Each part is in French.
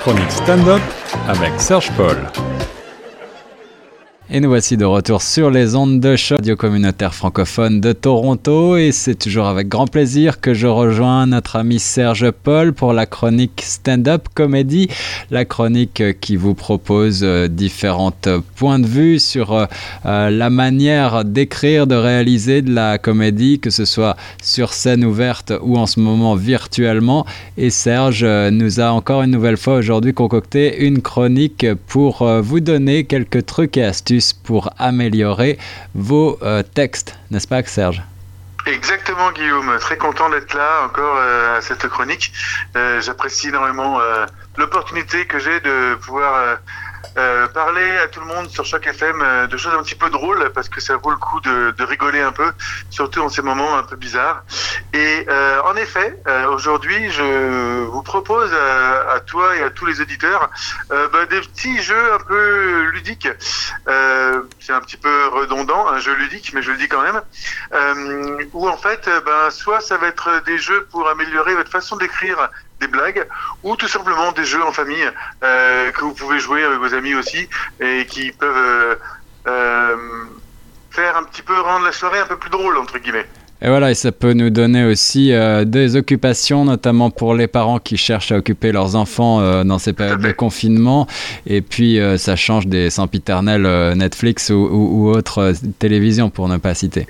chronique stand-up avec Serge Paul. Et nous voici de retour sur les ondes de choc, radio communautaire francophone de Toronto. Et c'est toujours avec grand plaisir que je rejoins notre ami Serge Paul pour la chronique Stand-up Comedy. La chronique qui vous propose euh, différents points de vue sur euh, euh, la manière d'écrire, de réaliser de la comédie, que ce soit sur scène ouverte ou en ce moment virtuellement. Et Serge nous a encore une nouvelle fois aujourd'hui concocté une chronique pour vous donner quelques trucs et astuces pour améliorer vos euh, textes, n'est-ce pas Serge? Exactement Guillaume, très content d'être là encore euh, à cette chronique. Euh, j'apprécie énormément l'opportunité que j'ai de pouvoir euh, parler à tout le monde sur chaque FM euh, de choses un petit peu drôles parce que ça vaut le coup de, de rigoler un peu, surtout en ces moments un peu bizarres. Et euh, en effet, aujourd'hui, je vous propose à, à, toi et à tous les auditeurs bah, des petits jeux un peu ludiques. C'est un petit peu redondant, un jeu ludique, mais je le dis quand même. où en fait, ben, soit ça va être des jeux pour améliorer votre façon d'écrire blagues ou tout simplement des jeux en famille euh, que vous pouvez jouer avec vos amis aussi et qui peuvent euh, euh, faire un petit peu rendre la soirée un peu plus drôle entre guillemets. Et voilà, et ça peut nous donner aussi euh, des occupations, notamment pour les parents qui cherchent à occuper leurs enfants euh, dans ces périodes de confinement. Et puis, euh, ça change des sempiternels Netflix ou, ou, ou autres télévisions, pour ne pas citer.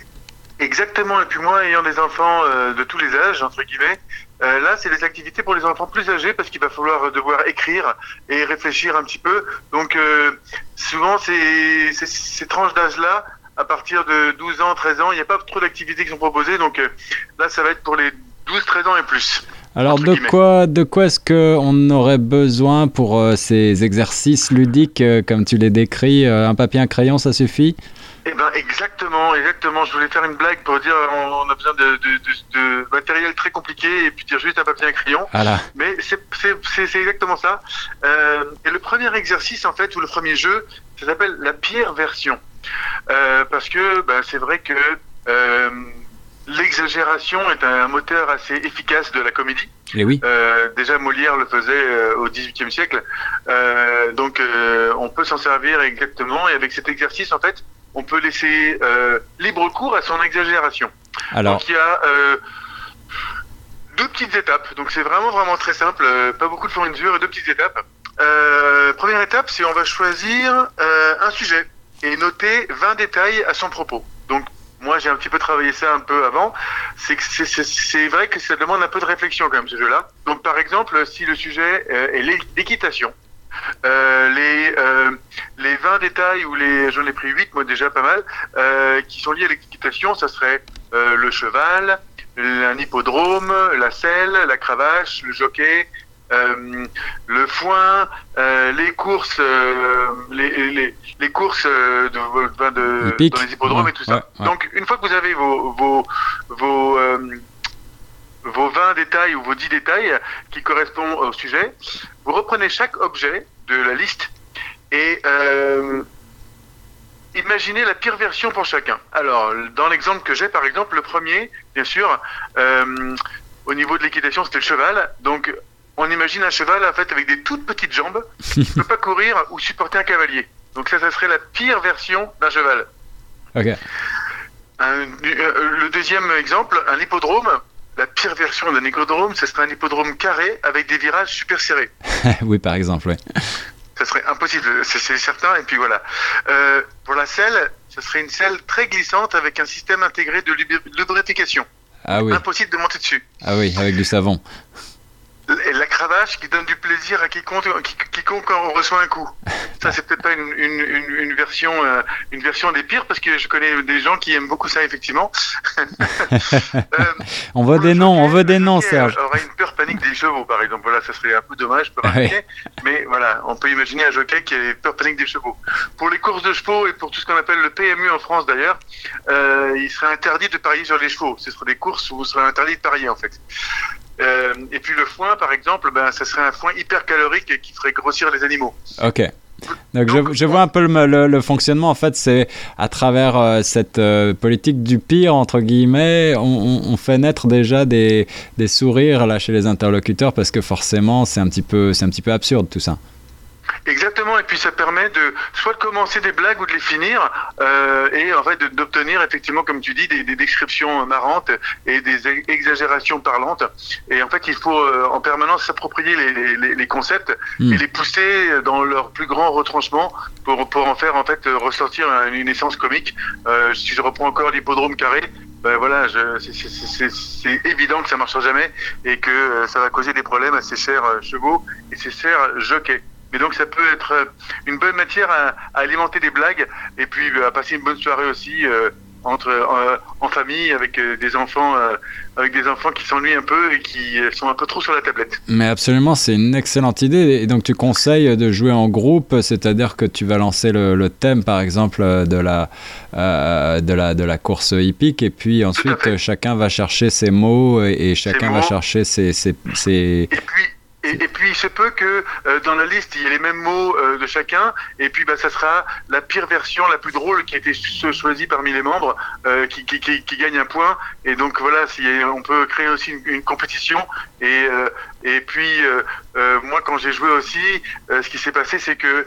Exactement. Et puis moi, ayant des enfants de tous les âges, entre guillemets, euh, là, c'est des activités pour les enfants plus âgés parce qu'il va falloir devoir écrire et réfléchir un petit peu. Donc, euh, souvent, ces, ces, ces tranches d'âge-là, à partir de 12 ans, 13 ans, il n'y a pas trop d'activités qui sont proposées. Donc euh, là, ça va être pour les 12, 13 ans et plus. Alors, de quoi, de quoi est-ce qu'on aurait besoin pour euh, ces exercices ludiques, euh, comme tu les décris Un papier, un crayon, ça suffit? Eh ben exactement, exactement. Je voulais faire une blague pour dire on, a besoin de, de, de, de, matériel très compliqué et puis dire juste un papier et un crayon. Voilà. Mais c'est exactement ça. Euh, et le premier exercice en fait ou le premier jeu, ça s'appelle la pire version euh, parce que ben, c'est vrai que euh, l'exagération est un moteur assez efficace de la comédie. Et oui. Euh, déjà Molière le faisait euh, au XVIIIe siècle, euh, donc on peut s'en servir exactement. Et avec cet exercice, en fait, on peut laisser euh, libre cours à son exagération. Alors, Donc il y a euh, deux petites étapes. Donc c'est vraiment vraiment très simple, euh, pas beaucoup de fournitures et deux petites étapes. Euh, première étape, c'est on va choisir euh, un sujet et noter 20 détails à son propos. Donc moi j'ai un petit peu travaillé ça un peu avant. C'est c'est vrai que ça demande un peu de réflexion quand même ce jeu-là. Donc par exemple, si le sujet est l'équitation, les, euh, les 20 détails ou les, j'en ai pris 8, moi déjà pas mal, euh, qui sont liés à l'équitation, ça serait euh, le cheval, un hippodrome, la selle, la cravache, le jockey, euh, le foin, euh, les courses, les, les, les, courses de, de, de dans les hippodromes ouais, et tout ça. Ouais, ouais. Donc une fois que vous avez vos, vos, vos vos 20 détails ou vos 10 détails qui correspondent au sujet, vous reprenez chaque objet de la liste et euh, imaginez la pire version pour chacun. Alors, dans l'exemple que j'ai, par exemple, le premier, bien sûr, euh, au niveau de l'équitation, c'était le cheval. Donc, on imagine un cheval en fait avec des toutes petites jambes qui ne peut pas courir ou supporter un cavalier. Donc ça, ça serait la pire version d'un cheval. Un, euh, le deuxième exemple, un hippodrome la pire version d'un hippodrome, ce serait un hippodrome carré avec des virages super serrés. oui, par exemple, oui. Ça serait impossible, c'est certain. Et puis voilà. Euh, pour la selle, ce serait une selle très glissante avec un système intégré de lubrification. Ah oui. Impossible de monter dessus. Ah oui, avec du savon. Et la cravache qui donne du plaisir à quiconque, quiconque en reçoit un coup. Ça, c'est peut-être pas une, une, une, une version, euh, une version des pires parce que je connais des gens qui aiment beaucoup ça, effectivement. euh, on veut des noms, on veut des noms, Serge. aurait une peur panique des chevaux, par exemple. Voilà, ça serait un peu dommage pour oui. mais voilà, on peut imaginer un jockey qui a peur panique des chevaux. Pour les courses de chevaux et pour tout ce qu'on appelle le PMU en France d'ailleurs, euh, il serait interdit de parier sur les chevaux. Ce seraient des courses où il serait interdit de parier en fait. Euh, et puis le foin, par exemple, ben, ça serait un foin hyper calorique qui ferait grossir les animaux. Ok. Donc, je, vois un peu le, fonctionnement. En fait, c'est à travers euh, cette euh, politique du pire, entre guillemets, on, fait naître déjà des, des, sourires là chez les interlocuteurs parce que forcément, c'est un, petit peu, un petit peu absurde tout ça. Exactement, et puis ça permet de soit de commencer des blagues ou de les finir, euh, et en fait d'obtenir effectivement, comme tu dis, des, des, descriptions marrantes et des exagérations parlantes. Et en fait, il faut euh, en permanence s'approprier les, les, les, concepts hmm. et les pousser dans leur plus grand retranchement pour, pour en faire en fait ressortir une essence comique. Euh, si je reprends encore l'hippodrome carré, ben voilà, c'est évident que ça marchera jamais et que euh, ça va causer des problèmes à ces chers euh, chevaux et ces chers jockeys. Mais donc ça peut être euh, une bonne matière à, alimenter des blagues et puis euh, à passer une bonne soirée aussi euh, entre en famille avec des enfants avec des enfants qui s'ennuient un peu et qui sont un peu trop sur la tablette. Mais absolument, c'est une excellente idée. Et donc tu conseilles de jouer en groupe, c'est-à-dire que tu vas lancer le, thème par exemple de la de la de la course hippique et puis ensuite chacun va chercher ses mots et, chacun va chercher ses, ses, ses... Et puis et, puis il se peut que euh, dans la liste il y ait les mêmes mots euh, de chacun, et puis bah, ça sera la pire version, la plus drôle qui a été choisie parmi les membres, euh, qui, qui, qui, qui, gagne un point. Et donc voilà, si on peut créer aussi une, une compétition. Et, et puis moi quand j'ai joué aussi, ce qui s'est passé c'est que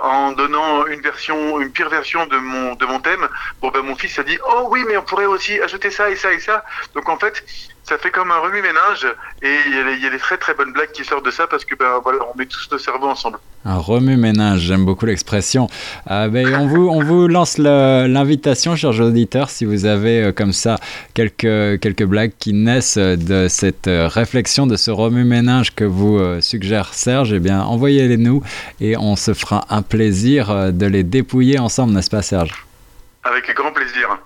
en donnant une version, une pire version de mon de mon thème, bon ben mon fils a dit oh oui mais on pourrait aussi ajouter ça et ça et ça. Donc en fait ça fait comme un remue-ménage et il y, a des très très bonnes blagues qui sortent de ça parce que ben voilà, on met tous nos cerveaux ensemble. Un remue-ménage, j'aime beaucoup l'expression. Euh, ben, on, vous, on vous lance l'invitation, chers auditeurs, si vous avez euh, comme ça quelques, quelques blagues qui naissent de cette euh, réflexion, de ce remue-ménage que vous euh, suggère Serge, eh bien envoyez-les nous et on se fera un plaisir de les dépouiller ensemble, n'est-ce pas Serge? Avec grand plaisir.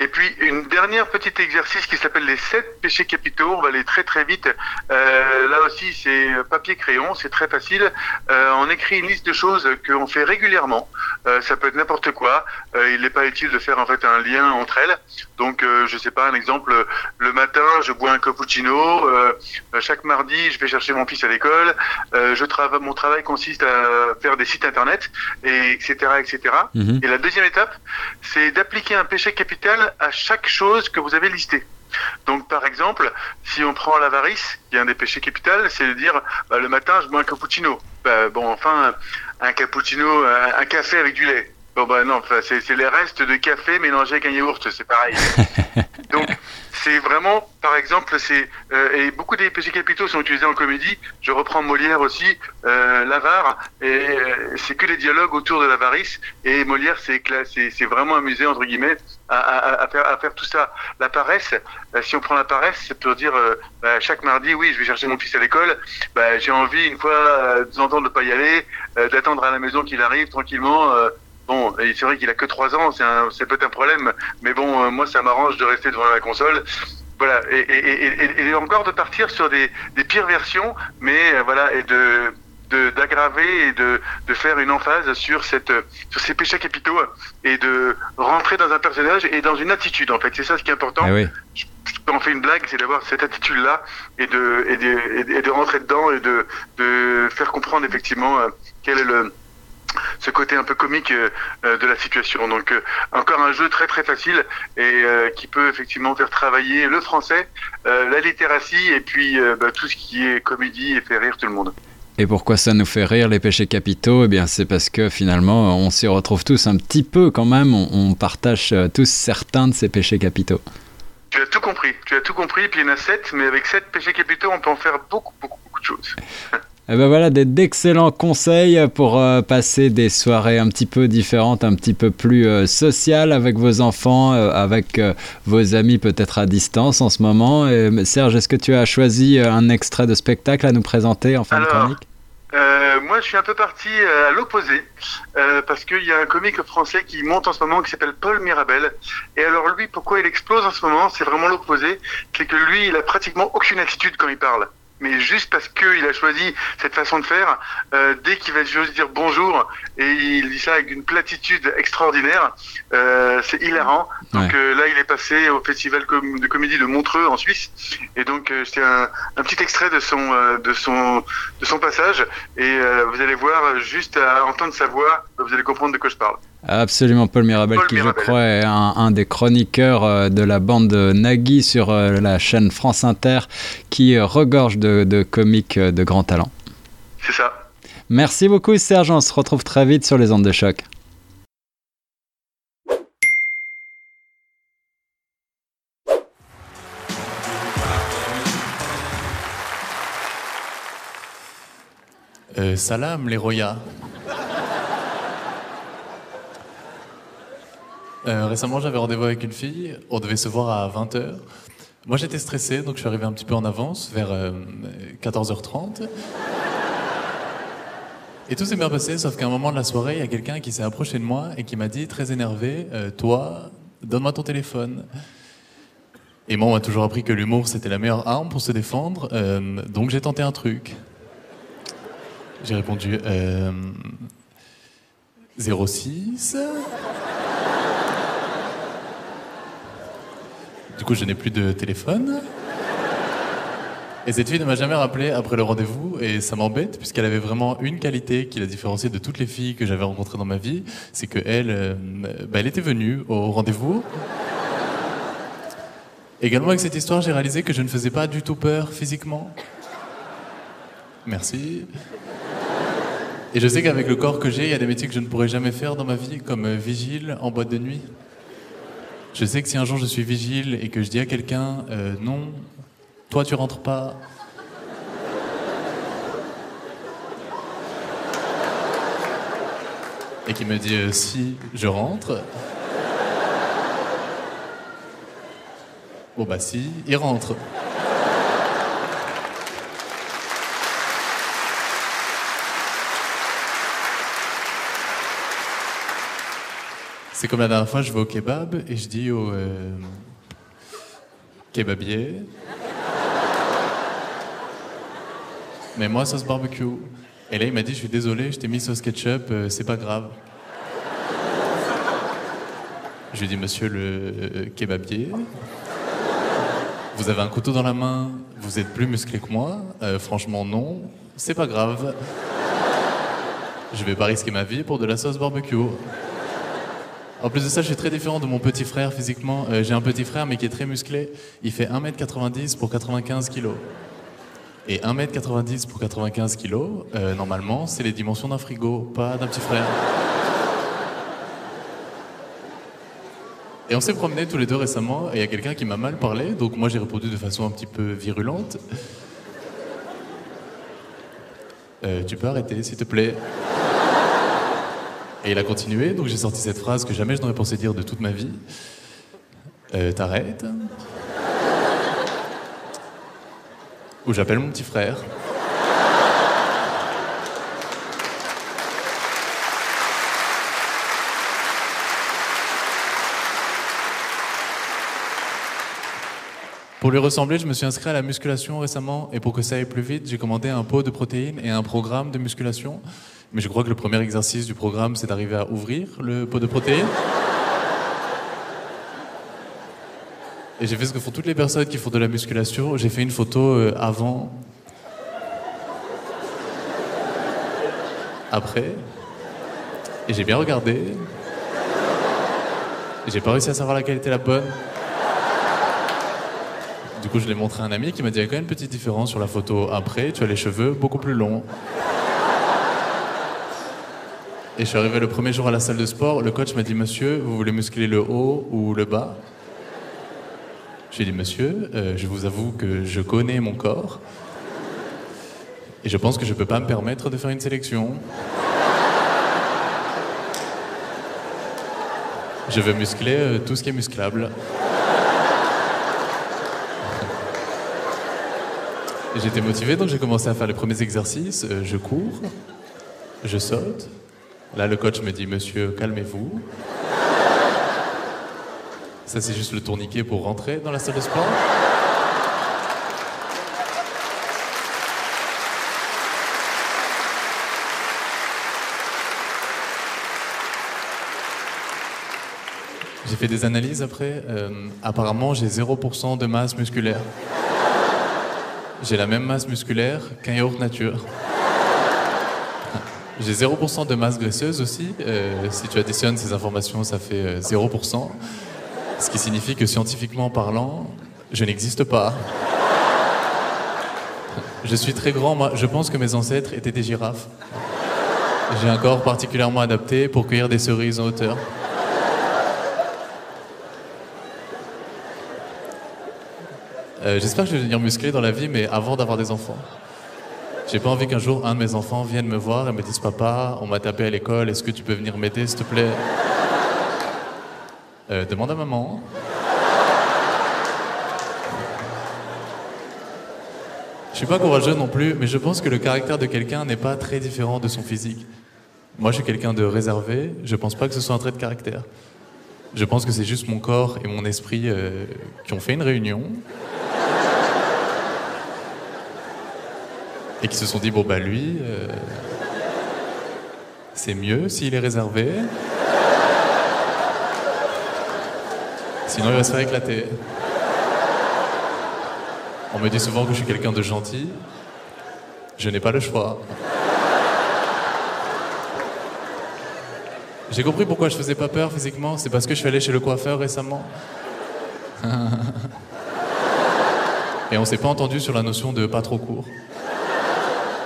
Et puis une dernière petite exercice qui s'appelle les sept péchés capitaux. On va aller très très vite. Euh, là aussi, c'est papier crayon, c'est très facile. Euh, on écrit une liste de choses qu'on fait régulièrement. Euh, ça peut être n'importe quoi. Euh, il n'est pas utile de faire en fait un lien entre elles. Donc, euh, je sais pas, un exemple. Le matin, je bois un cappuccino. Euh, chaque mardi, je vais chercher mon fils à l'école. je travaille. Mon travail consiste à faire des sites internet, et etc. etc. Mhm. Et la deuxième étape, c'est d'appliquer un péché capital à chaque chose que vous avez listée. Donc, par exemple, si on prend l'avarice, qui est un des péchés capitaux, c'est de dire bah, le matin, je bois un cappuccino. Bah, bon, enfin, un cappuccino, un, café avec du lait. Bon, bah non, c'est les restes de café mélangés avec un yaourt, c'est pareil. Donc, c'est vraiment, par exemple, c'est euh, et beaucoup des péchés capitaux sont utilisés en comédie. Je reprends Molière aussi, euh, l'avare, et euh, c'est que les dialogues autour de l'avarice. Et Molière, c'est c'est vraiment amusé entre guillemets à, à, à, faire, à faire tout ça. La paresse, euh, si on prend la paresse, c'est pour dire bah, chaque mardi, oui, je vais chercher mon fils à l'école. Bah, j'ai envie une fois de temps en temps de pas y aller, d'attendre à la maison qu'il arrive tranquillement. Bon, c'est vrai qu'il a que 3 ans, c'est peut-être un problème, mais bon, euh, moi ça m'arrange de rester devant la console. Voilà, et, et, et, encore de partir sur des, des pires versions, mais euh, voilà, et de d'aggraver et de, de faire une emphase sur cette sur ces péchés capitaux et de rentrer dans un personnage et dans une attitude en fait c'est ça ce qui est important eh oui. quand on fait une blague c'est d'avoir cette attitude là et de et de, et de rentrer dedans et de de faire comprendre effectivement euh, quel est le ce côté un peu comique euh, euh, de la situation. Donc euh, encore un jeu très très facile et qui peut effectivement faire travailler le français, la littératie et puis bah, tout ce qui est comédie et fait rire tout le monde. Et pourquoi ça nous fait rire les péchés capitaux? Eh bien c'est parce que finalement on s'y retrouve tous un petit peu quand même, on, on partage tous certains de ces péchés capitaux. Tu as tout compris, tu as tout compris, puis il y en a sept, mais avec sept péchés capitaux on peut en faire beaucoup beaucoup beaucoup de choses. Et eh ben voilà, d'excellents conseils pour euh, passer des soirées un petit peu différentes, un petit peu plus euh, sociales avec vos enfants, euh, avec vos amis peut-être à distance en ce moment. Et, Serge, est-ce que tu as choisi un extrait de spectacle à nous présenter en fin de chronique? moi, je suis un peu parti à l'opposé, parce qu'il y a un comique français qui monte en ce moment qui s'appelle Paul Mirabel. Et alors lui, pourquoi il explose en ce moment? C'est vraiment l'opposé, c'est que lui, il a pratiquement aucune attitude quand il parle. Mais juste parce qu'il a choisi cette façon de faire, euh, dès qu'il va juste dire bonjour, et il dit ça avec une platitude extraordinaire, euh, c'est hilarant. Donc euh, là, il est passé au festival de comédie de Montreux en Suisse, et donc c'est un, un, petit extrait de son, de son, de son passage, et vous allez voir, juste à entendre sa voix, vous allez comprendre de quoi je parle. Absolument, Paul Mirabel, qui je crois est un, un, des chroniqueurs de la bande Nagui sur la chaîne France Inter, qui regorge de, de comiques de grand talent. C'est ça. Merci beaucoup Serge, on se retrouve très vite sur les ondes de choc. Euh, salam les Roya. Euh, récemment, j'avais rendez-vous avec une fille. On devait se voir à 20h. Moi, j'étais stressé, donc je suis arrivé un petit peu en avance, vers 14h30. Euh, et tout s'est bien passé, sauf qu'à un moment de la soirée, il y a quelqu'un qui s'est approché de moi et qui m'a dit, très énervé, Toi, donne-moi ton téléphone. Et moi, on m'a toujours appris que l'humour, c'était la meilleure arme pour se défendre, donc j'ai tenté un truc. J'ai répondu euh, 06. Du coup, je n'ai plus de téléphone. Et cette fille ne m'a jamais rappelé après le rendez-vous et ça m'embête puisqu'elle avait vraiment une qualité qui la différenciait de toutes les filles que j'avais rencontrées dans ma vie, c'est que elle, euh, bah, elle était venue au rendez-vous. Également avec cette histoire, j'ai réalisé que je ne faisais pas du tout peur physiquement. Merci. Et je sais qu'avec le corps que j'ai, il y a des métiers que je ne pourrais jamais faire dans ma vie, comme euh, vigile en boîte de nuit. Je sais que si un jour je suis vigile et que je dis à quelqu'un euh, non, toi tu rentres pas. Et qui me dit euh, si je rentre. Bon bah si, il rentre. C'est comme la dernière fois, je vais au kebab et je dis au euh, kebabier Mais moi, sauce barbecue. Et là, il m'a dit Je suis désolé, je t'ai mis sauce ketchup, euh, c'est pas grave. Je lui ai dit Monsieur le euh, kebabier, vous avez un couteau dans la main, vous êtes plus musclé que moi. franchement, non, c'est pas grave. Je vais pas risquer ma vie pour de la sauce barbecue. En plus de ça, je suis très différent de mon petit frère physiquement. Euh, j'ai un petit frère, mais qui est très musclé. Il fait 1m90 pour 95 kg. Et 1m90 pour 95 kg, euh, normalement, c'est les dimensions d'un frigo, pas d'un petit frère. Et on s'est promené tous les deux récemment, et il y a quelqu'un qui m'a mal parlé, donc moi j'ai répondu de façon un petit peu virulente. Euh, tu peux arrêter, s'il te plaît. Et il a continué, donc j'ai sorti cette phrase que jamais je n'aurais pensé dire de toute ma vie. Euh, T'arrêtes Ou j'appelle mon petit frère. Pour lui ressembler, je me suis inscrit à la musculation récemment et pour que ça aille plus vite, j'ai commandé un pot de protéines et un programme de musculation. Mais je crois que le premier exercice du programme, c'est d'arriver à ouvrir le pot de protéines. Et j'ai fait ce que font toutes les personnes qui font de la musculation. J'ai fait une photo euh, avant, après, et j'ai bien regardé. Et j'ai pas réussi à savoir laquelle était la bonne. Du coup, je l'ai montré à un ami qui m'a dit il y a quand même une petite différence sur la photo après. Tu as les cheveux beaucoup plus longs. Et je suis arrivé le premier jour à la salle de sport. Le coach m'a dit Monsieur, vous voulez muscler le haut ou le bas? J'ai dit Monsieur, euh, je vous avoue que je connais mon corps. Et je pense que je ne peux pas me permettre de faire une sélection. Je veux muscler euh, tout ce qui est musclable. J'étais motivé, donc j'ai commencé à faire les premiers exercices. Euh, je cours, je saute, Là, le coach me dit Monsieur, calmez-vous. Ça, c'est juste le tourniquet pour rentrer dans la salle de sport. J'ai fait des analyses après. Euh, apparemment, j'ai 0% de masse musculaire. J'ai la même masse musculaire qu'un yaourt nature. J'ai 0% de masse graisseuse aussi. Euh, si tu additionnes ces informations, ça fait 0%. Euh, Ce qui signifie que scientifiquement parlant, je n'existe pas. Je suis très grand, moi. Je pense que mes ancêtres étaient des girafes. J'ai un corps particulièrement adapté pour cueillir des cerises en hauteur. Euh, j'espère que je vais devenir musclé dans la vie, mais avant d'avoir des enfants. J'ai pas envie qu'un jour un de mes enfants vienne me voir et me dise Papa, on m'a tapé à l'école, est-ce que tu peux venir m'aider, s'il te plaît? Euh, Demande à maman. Je suis pas courageux non plus, mais je pense que le caractère de quelqu'un n'est pas très différent de son physique. Moi, je suis quelqu'un de réservé, je pense pas que ce soit un trait de caractère. Je pense que c'est juste mon corps et mon esprit euh, qui ont fait une réunion. Et qui se sont dit bon bah lui, euh, c'est mieux s'il est réservé. Sinon il va se faire éclater. On me dit souvent que je suis quelqu'un de gentil. Je n'ai pas le choix. J'ai compris pourquoi je faisais pas peur physiquement, c'est parce que je suis allé chez le coiffeur récemment. Et on s'est pas entendu sur la notion de pas trop court.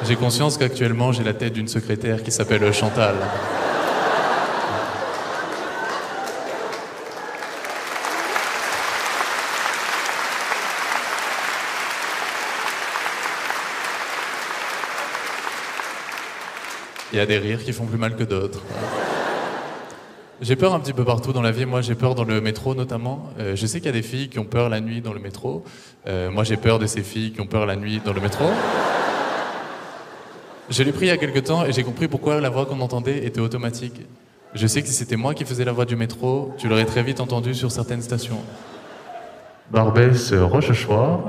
J'ai conscience qu'actuellement j'ai la tête d'une secrétaire qui s'appelle Chantal. Il y a des rires qui font plus mal que d'autres. J'ai peur un petit peu partout dans la vie. Moi, j'ai peur dans le métro notamment. Euh, je sais qu'il y a des filles qui ont peur la nuit dans le métro. Euh, moi, j'ai peur de ces filles qui ont peur la nuit dans le métro. Je l'ai pris il y a quelques temps et j'ai compris pourquoi la voix qu'on entendait était automatique. Je sais que si c'était moi qui faisais la voix du métro, tu l'aurais très vite entendu sur certaines stations. Barbès, Rochechouart.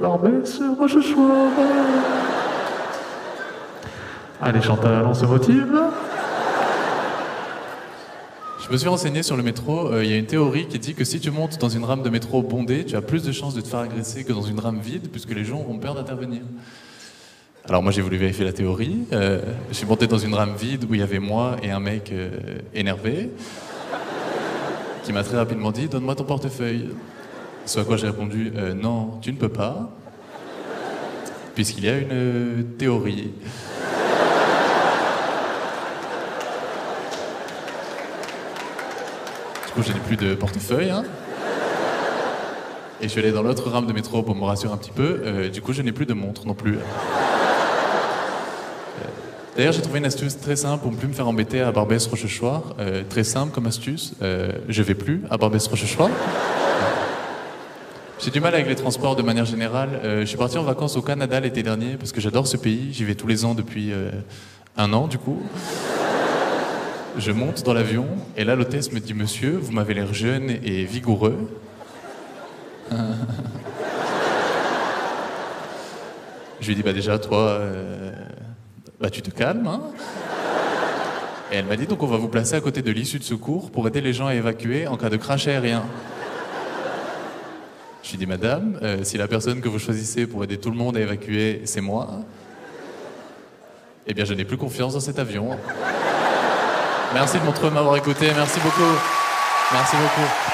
Barbès, Rochechouart. Allez Chantal, on se motive. Je me suis renseigné sur le métro. Euh, il y a une théorie qui dit que si tu montes dans une rame de métro bondée, tu as plus de chances de te faire agresser que dans une rame vide, puisque les gens auront peur d'intervenir. Alors moi j'ai voulu vérifier la théorie. Euh, je suis monté dans une rame vide où il y avait moi et un mec euh, énervé qui m'a très rapidement dit donne-moi ton portefeuille. Ce à quoi j'ai répondu non, tu ne peux pas, puisqu'il y a une théorie. Du coup, je n'ai plus de portefeuille. Hein. Et je suis allé dans l'autre rame de métro pour me rassurer un petit peu. Euh, du coup, je n'ai plus de montre non plus. Euh, d'ailleurs, j'ai trouvé une astuce très simple pour ne plus me faire embêter à Barbès-Rochechouart. Euh, très simple comme astuce. je vais plus à Barbès-Rochechouart. J'ai du mal avec les transports de manière générale. je suis parti en vacances au Canada l'été dernier parce que j'adore ce pays. J'y vais tous les ans depuis un an, du coup. Je monte dans l'avion et là l'hôtesse me dit Monsieur, vous m'avez l'air jeune et vigoureux. Je lui dis Bah déjà toi, euh, bah tu te calmes. Hein et elle m'a dit donc on va vous placer à côté de l'issue de secours pour aider les gens à évacuer en cas de crash aérien. Je lui dis Madame, euh, si la personne que vous choisissez pour aider tout le monde à évacuer, c'est moi, eh bien je n'ai plus confiance dans cet avion. Merci de m'avoir écouté. Merci beaucoup. Merci beaucoup.